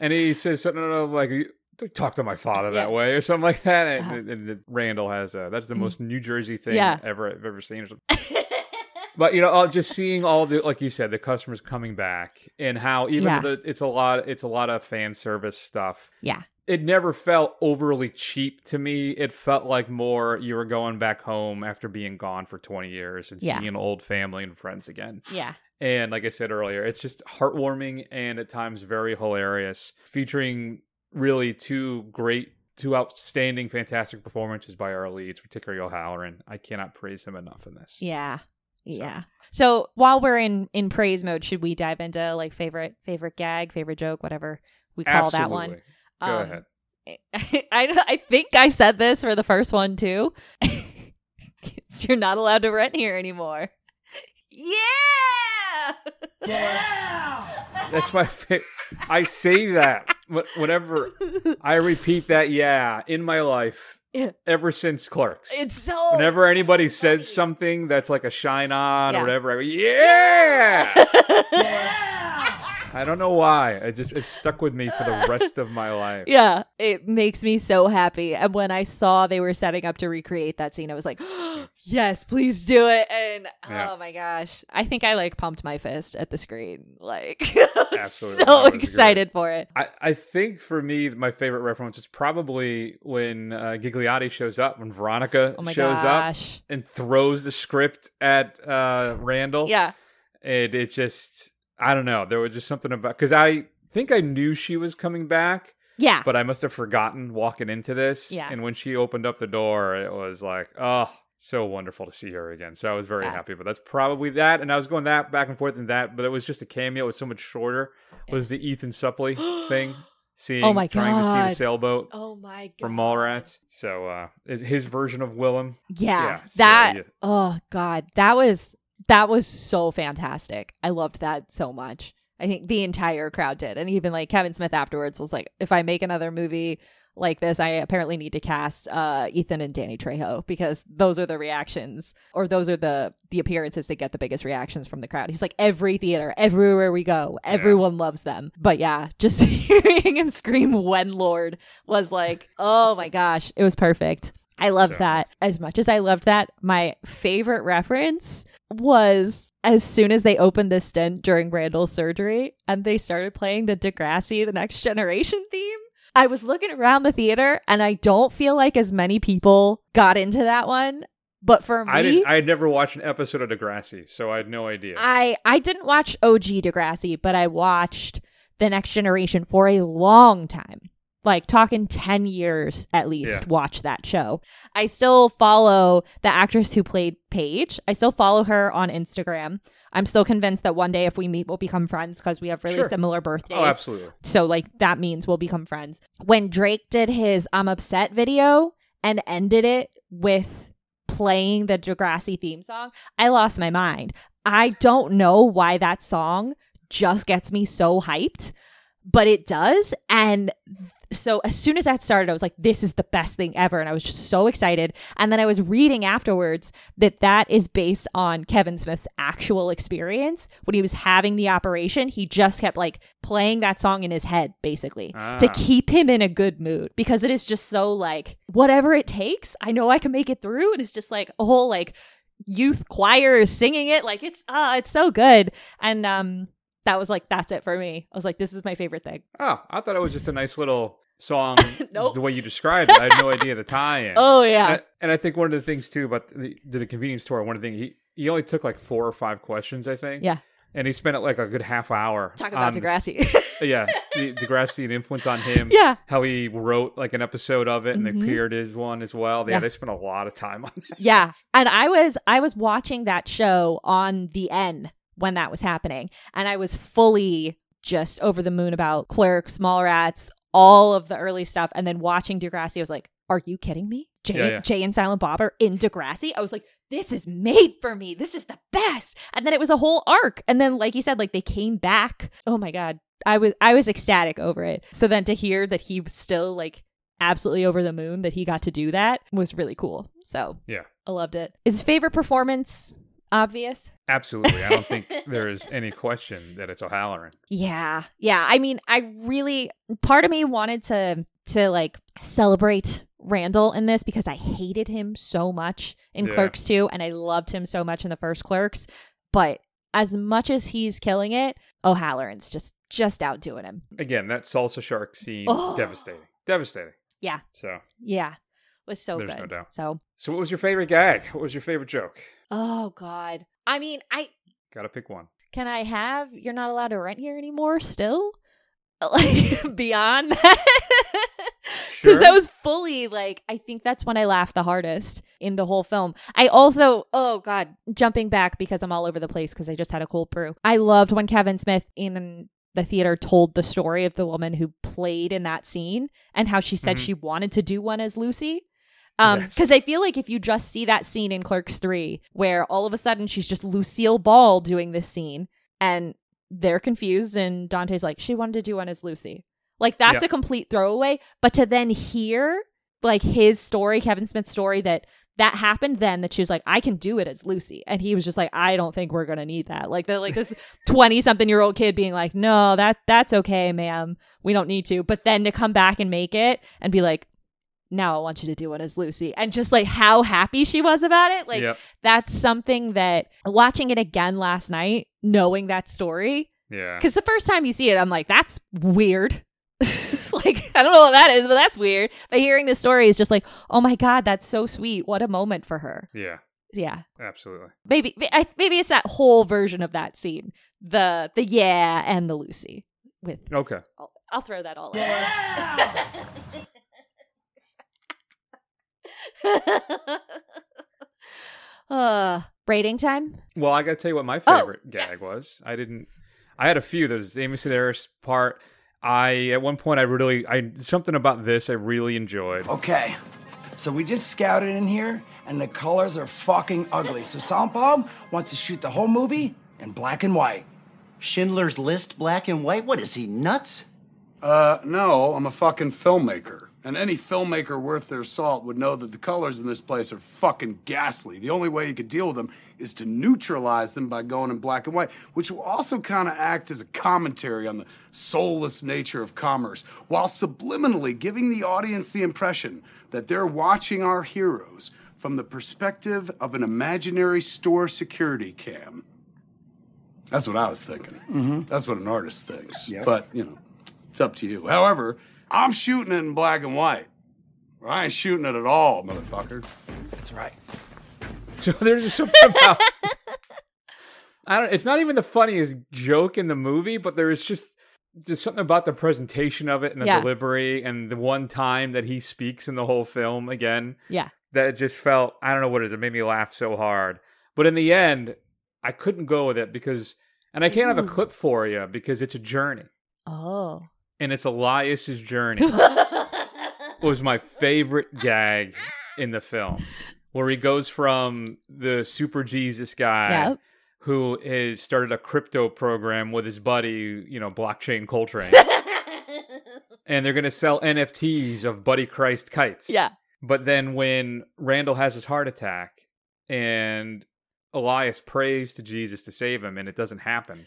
and he says something like, don't talk to my father that Yeah. way or something like that. And, Uh-huh. and, and Randall has a, that's the most New Jersey thing Yeah. ever I've ever seen. but you know, just seeing all the like you said, the customers coming back and how even Yeah. the it's a lot it's a lot of fan service stuff. yeah, It never felt overly cheap to me. It felt like more you were going back home after being gone for 20 years and Yeah. seeing an old family and friends again. yeah, And like I said earlier, it's just heartwarming and at times very hilarious, featuring really two great, two outstanding, fantastic performances by our leads, particularly O'Halloran. I cannot praise him enough in this. yeah, yeah. So while we're in in praise mode, should we dive into like favorite favorite gag, favorite joke, whatever we call that one? Go Um, ahead. I I think I said this for the first one too. You're not allowed to rent here anymore. Yeah. That's my favorite. I say that wh- whenever I repeat that, yeah, in my life, Yeah. ever since Clerks. It's so Whenever anybody says something that's like a shine on Yeah. or whatever, I go, yeah. yeah! I don't know why. It just it stuck with me for the rest of my life. Yeah, it makes me so happy. And when I saw they were setting up to recreate that scene, I was like, yes, please do it. And Yeah. oh my gosh, I think I like pumped my fist at the screen. Like, Absolutely. So excited for it. I, I think for me, my favorite reference is probably when uh, Ghigliotti shows up, when Veronica Oh shows up and throws the script at uh, Randall. Yeah. And it just, I don't know. There was just something about, because I think I knew she was coming back, Yeah. but I must have forgotten walking into this. Yeah. And when she opened up the door, it was like, oh, so wonderful to see her again. So I was very Yeah. happy. But that's probably that. And I was going that back and forth and that, but it was just a cameo. It was so much shorter. Was the Ethan Suplee thing? Seeing, Oh my trying to see the sailboat oh my god. from Mallrats. So uh, is his version of Willam. Yeah, Yeah, so, that. yeah. Oh God, that was that was so fantastic. I loved that so much. I think the entire crowd did, and even like Kevin Smith afterwards was like, "If I make another movie like this, I apparently need to cast uh, Ethan and Danny Trejo because those are the reactions, or those are the the appearances that get the biggest reactions from the crowd." He's like, every theater, everywhere we go, everyone loves them. But yeah, just hearing him scream "When Lord" was like, oh my gosh, it was perfect. I loved So- that as much as I loved that. My favorite reference was as soon as they opened the stent during Randall's surgery and they started playing the Degrassi The Next Generation theme. I was looking around the theater and I don't feel like as many people got into that one. But for me, I didn't. I had never watched an episode of Degrassi, so I had no idea. I I didn't watch OG Degrassi, but I watched The Next Generation for a long time. Like talking 10 years at least, Yeah. watch that show. I still follow the actress who played Paige. I still follow her on Instagram. I'm still convinced that one day if we meet, we'll become friends because we have really Sure. similar birthdays. oh, absolutely. So like that means we'll become friends. When Drake did his I'm upset video and ended it with playing the Degrassi theme song, I lost my mind. I don't know why that song just gets me so hyped, but it does. And so as soon as that started, I was like, this is the best thing ever. And I was just so excited. And then I was reading afterwards that that is based on Kevin Smith's actual experience. When he was having the operation, he just kept like playing that song in his head, basically, to Ah. keep him in a good mood because it is just so like, whatever it takes, I know I can make it through. And it's just like a whole like youth choir is singing it. Like it's, ah, it's so good. And, um, that was like, that's it for me. I was like, this is my favorite thing. Oh, I thought it was just a nice little song. Nope. The way you described it, I had no idea the tie-in. Oh, yeah. And, and I think one of the things too about the, the convenience store, one of the things he he only took like four or five questions, I think. Yeah. and he spent like a good half hour Talk about Degrassi. yeah, the Degrassi and influence on him. yeah. how he wrote like an episode of it and Mhm. appeared as one as well. Yeah, Yeah. they spent a lot of time on that. Yeah. And I was I was watching that show on the N when that was happening. And I was fully just over the moon about Clerks, Mallrats, all of the early stuff. And then watching Degrassi, I was like, are you kidding me? Jay, Yeah, yeah. Jay and Silent Bob are in Degrassi? I was like, this is made for me. This is the best. And then it was a whole arc. And then, like you said, like they came back. Oh my God. I was I was ecstatic over it. So then to hear that he was still like absolutely over the moon that he got to do that was really cool. So Yeah, I loved it. his favorite performance obvious? absolutely. I don't think there is any question that it's O'Halloran. Yeah. Yeah. I mean, I really part of me wanted to to like celebrate Randall in this because I hated him so much in Yeah. Clerks 2 and I loved him so much in the first Clerks. But as much as he's killing it, O'Halloran's just just outdoing him. Again, that salsa shark scene, Oh. devastating, devastating. Yeah. So, Yeah. Was so There's good. no doubt. So so what was your favorite gag? What was your favorite joke? Oh God. I mean, I Got to pick one. can I have you're not allowed to rent here anymore still? Like beyond that. Because Sure. that was fully like I think that's when I laughed the hardest in the whole film. I also oh god, jumping back because I'm all over the place because I just had a cold brew. I loved when Kevin Smith in the theater told the story of the woman who played in that scene and how she said Mhm. she wanted to do one as Lucy. Um, Yes. because I feel like if you just see that scene in Clerks 3, where all of a sudden she's just Lucille Ball doing this scene, and they're confused, and Dante's like, she wanted to do one as Lucy. Like, that's Yeah. a complete throwaway. But to then hear, like, his story, Kevin Smith's story, that that happened then, that she was like, I can do it as Lucy. And he was just like, I don't think we're going to need that. Like, they're like this 20 something year old kid being like, no, that that's okay, ma'am. We don't need to. But then to come back and make it and be like, now I want you to do it as Lucy. And just like how happy she was about it. Like yep. that's something that watching it again last night, knowing that story, Yeah. because the first time you see it, I'm like, that's weird. like, I don't know what that is, but that's weird. But hearing the story is just like, oh my God, that's so sweet. What a moment for her. Yeah. Yeah. Absolutely. Maybe, maybe it's that whole version of that scene the the yeah and the Lucy. With Okay. I'll, I'll throw that all in. uh, rating time. Well, I got to tell you what my Oh, favorite gag yes. was. I didn't. I had a few. There's the Amy Sedaris part. I at one point I really I something about this I really enjoyed. Okay, so we just scouted in here, and the colors are fucking ugly. So Silent Bob wants to shoot the whole movie in black and white. Schindler's List, black and white? What is he, nuts? Uh, no, I'm a fucking filmmaker. And any filmmaker worth their salt would know that the colors in this place are fucking ghastly. The only way you could deal with them is to neutralize them by going in black and white, which will also kind of act as a commentary on the soulless nature of commerce, while subliminally giving the audience the impression that they're watching our heroes from the perspective of an imaginary store security cam. That's what I was thinking. Mm-hmm. That's what an artist thinks. Yep. But, you know, it's up to you. However, I'm shooting it in black and white. I ain't shooting it at all, motherfucker. That's right. So there's just something about. I don't. It's not even the funniest joke in the movie, but there is just just something about the presentation of it and the Yeah. delivery and the one time that he speaks in the whole film again Yeah. that it just felt I don't know what it is. It made me laugh so hard. But in the end, I couldn't go with it because, and I can't have a mm. clip for you because it's a journey, Oh. And it's Elias's journey was my favorite gag in the film, where he goes from the super Jesus guy Yep. who has started a crypto program with his buddy, you know, blockchain Coltrane, and they're going to sell NFTs of Buddy Christ kites. yeah. But then when Randall has his heart attack and Elias prays to Jesus to save him and it doesn't happen,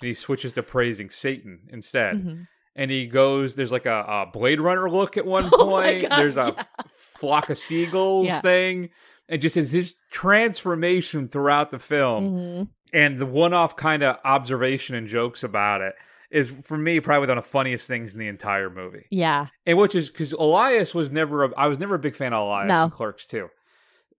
he switches to praising Satan instead. Mhm. And he goes, there's like a, a Blade Runner look at one Oh point. God, there's a yeah. flock of seagulls Yeah. thing. And just his, his transformation throughout the film Mhm. and the one-off kind of observation and jokes about it is for me probably one of the funniest things in the entire movie. Yeah. And which is because Elias was never, a, I was never a big fan of Elias No. in Clerks too.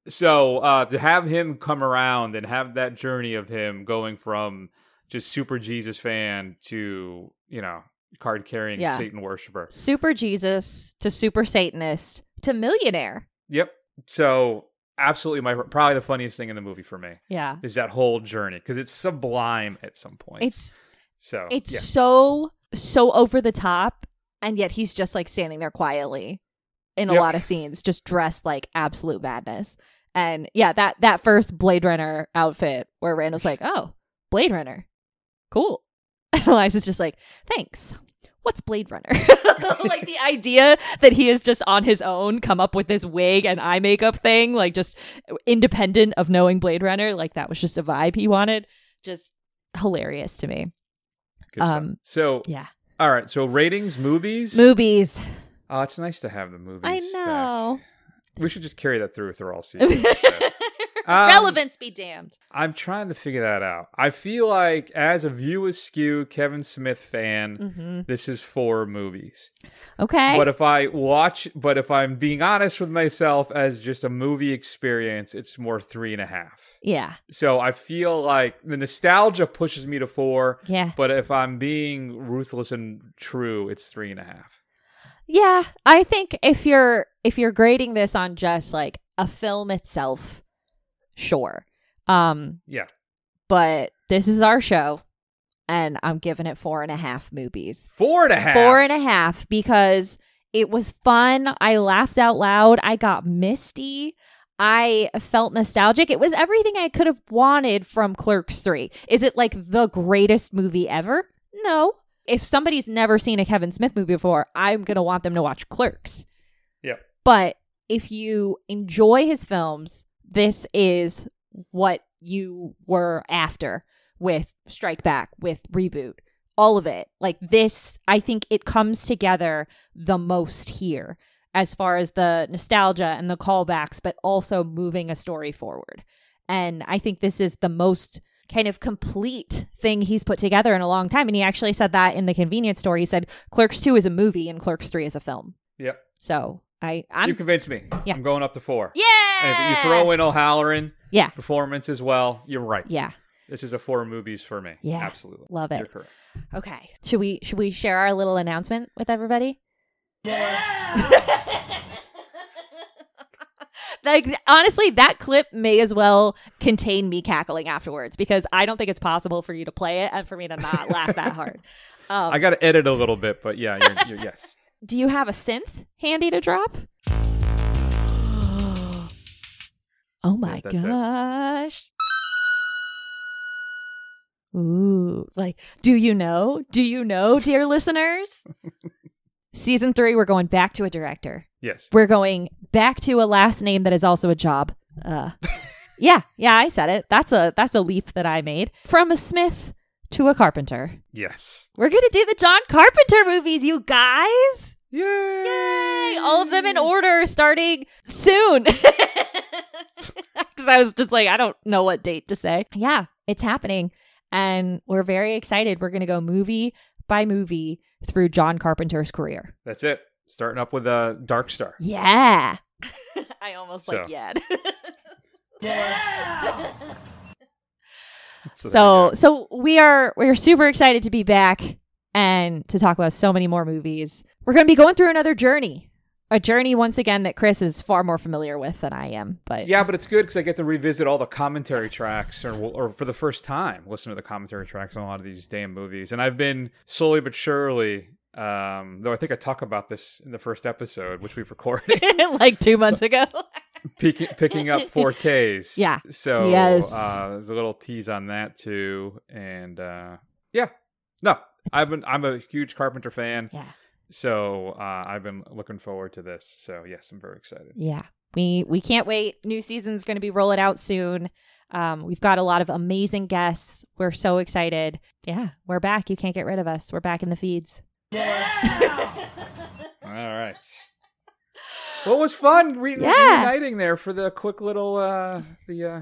So uh, to have him come around and have that journey of him going from just super Jesus fan to you know card carrying Yeah. Satan worshiper. Super Jesus to super Satanist to millionaire. Yep. So absolutely, my probably the funniest thing in the movie for me Yeah. is that whole journey because it's sublime at some point. It's so it's yeah. so so over the top and yet he's just like standing there quietly in a Yep. lot of scenes just dressed like absolute madness. And yeah, that that first Blade Runner outfit where Randall's like, "Oh, Blade Runner. Cool." And Eliza's just like, "Thanks." What's Blade Runner? like the idea that he is just on his own come up with this wig and eye makeup thing, like just independent of knowing Blade Runner, like that was just a vibe he wanted. Just hilarious to me. Good stuff. um, so Yeah. all right. So ratings, movies, Movies. Oh, it's nice to have the movies. I back. know. We should just carry that through through all seasons. Um, Relevance be damned. I'm trying to figure that out. I feel like as a View Askew Kevin Smith fan, Mhm. this is four movies. Okay. But if I watch, but if I'm being honest with myself as just a movie experience, it's more three and a half. yeah. So I feel like the nostalgia pushes me to four. Yeah. But if I'm being ruthless and true, it's three and a half. Yeah. I think if you're if you're grading this on just like a film itself, sure. Um, Yeah. but this is our show and I'm giving it four and a half movies. Four and a half. Four and a half because it was fun. I laughed out loud. I got misty. I felt nostalgic. It was everything I could have wanted from Clerks 3. Is it like the greatest movie ever? No. If somebody's never seen a Kevin Smith movie before, I'm going to want them to watch Clerks. Yeah. But if you enjoy his films, this is what you were after with Strike Back, with Reboot, all of it. Like this, I think it comes together the most here as far as the nostalgia and the callbacks, but also moving a story forward. And I think this is the most kind of complete thing he's put together in a long time. And he actually said that in the convenience store. He said Clerks 2 is a movie and Clerks 3 is a film. Yep. So I, I'm you convinced me. Yeah. I'm going up to four. yeah. And if you throw in O'Halloran yeah, performance as well, you're right. yeah, This is a four movies for me. Yeah. Absolutely. love it. You're correct. Okay. Should we should we share our little announcement with everybody? Yeah. like honestly, that clip may as well contain me cackling afterwards because I don't think it's possible for you to play it and for me to not laugh that hard. Um, I got to edit a little bit, but yeah, you're, you're, yes. do you have a synth handy to drop? Oh my it. gosh. Ooh, like, do you know? Do you know, dear listeners? Season three, we're going back to a director. Yes. We're going back to a last name that is also a job. Uh, yeah, yeah, I said it. That's a that's a leap that I made from a Smith to a Carpenter. Yes. We're gonna do the John Carpenter movies, you guys. Yay! Yay! All of them in order, starting soon. Because I was just like, I don't know what date to say. Yeah, it's happening. And we're very excited. We're going to go movie by movie through John Carpenter's career. That's it. Starting up with uh, Dark Star. Yeah. I almost So. like yeah. So, so so we are we're super excited to be back and to talk about so many more movies. We're going to be going through another journey. A journey once again that Chris is far more familiar with than I am, but yeah, but it's good because I get to revisit all the commentary tracks, or, or for the first time, listen to the commentary tracks on a lot of these damn movies. And I've been slowly but surely, um, though I think I talk about this in the first episode, which we've recorded, like 2 months ago. picking, picking up 4Ks. Yeah. So Yes. uh, there's a little tease on that too, and uh, yeah, no, I've been I'm a huge Carpenter fan, yeah. So uh, I've been looking forward to this. So yes, I'm very excited. Yeah. We we can't wait. New season's going to be rolling out soon. Um, we've got a lot of amazing guests. We're so excited. Yeah, we're back. You can't get rid of us. We're back in the feeds. Yeah! All right. Well, it was fun re- Yeah. reuniting there for the quick little uh the uh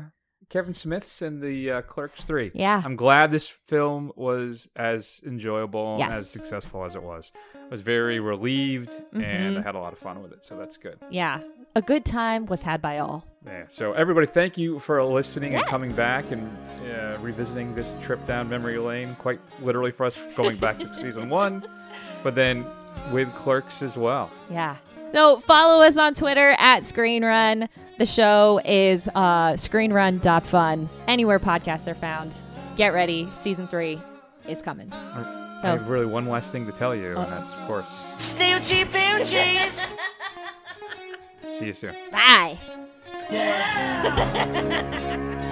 Kevin Smiths and the uh, Clerks 3. Yeah. I'm glad this film was as enjoyable and as successful as it was. I was very relieved and Mhm. I had a lot of fun with it, so that's good. Yeah. a good time was had by all. Yeah. So everybody, thank you for listening and coming back and uh, revisiting this trip down memory lane. Quite literally for us, going back to season one, but then with Clerks as well. Yeah. So follow us on Twitter at Screen Run. The show is uh, screenrun.fun. Anywhere podcasts are found. Get ready. Season three is coming. I So have really one last thing to tell you, and that's of course, Snootchie bootchies. see you soon. bye.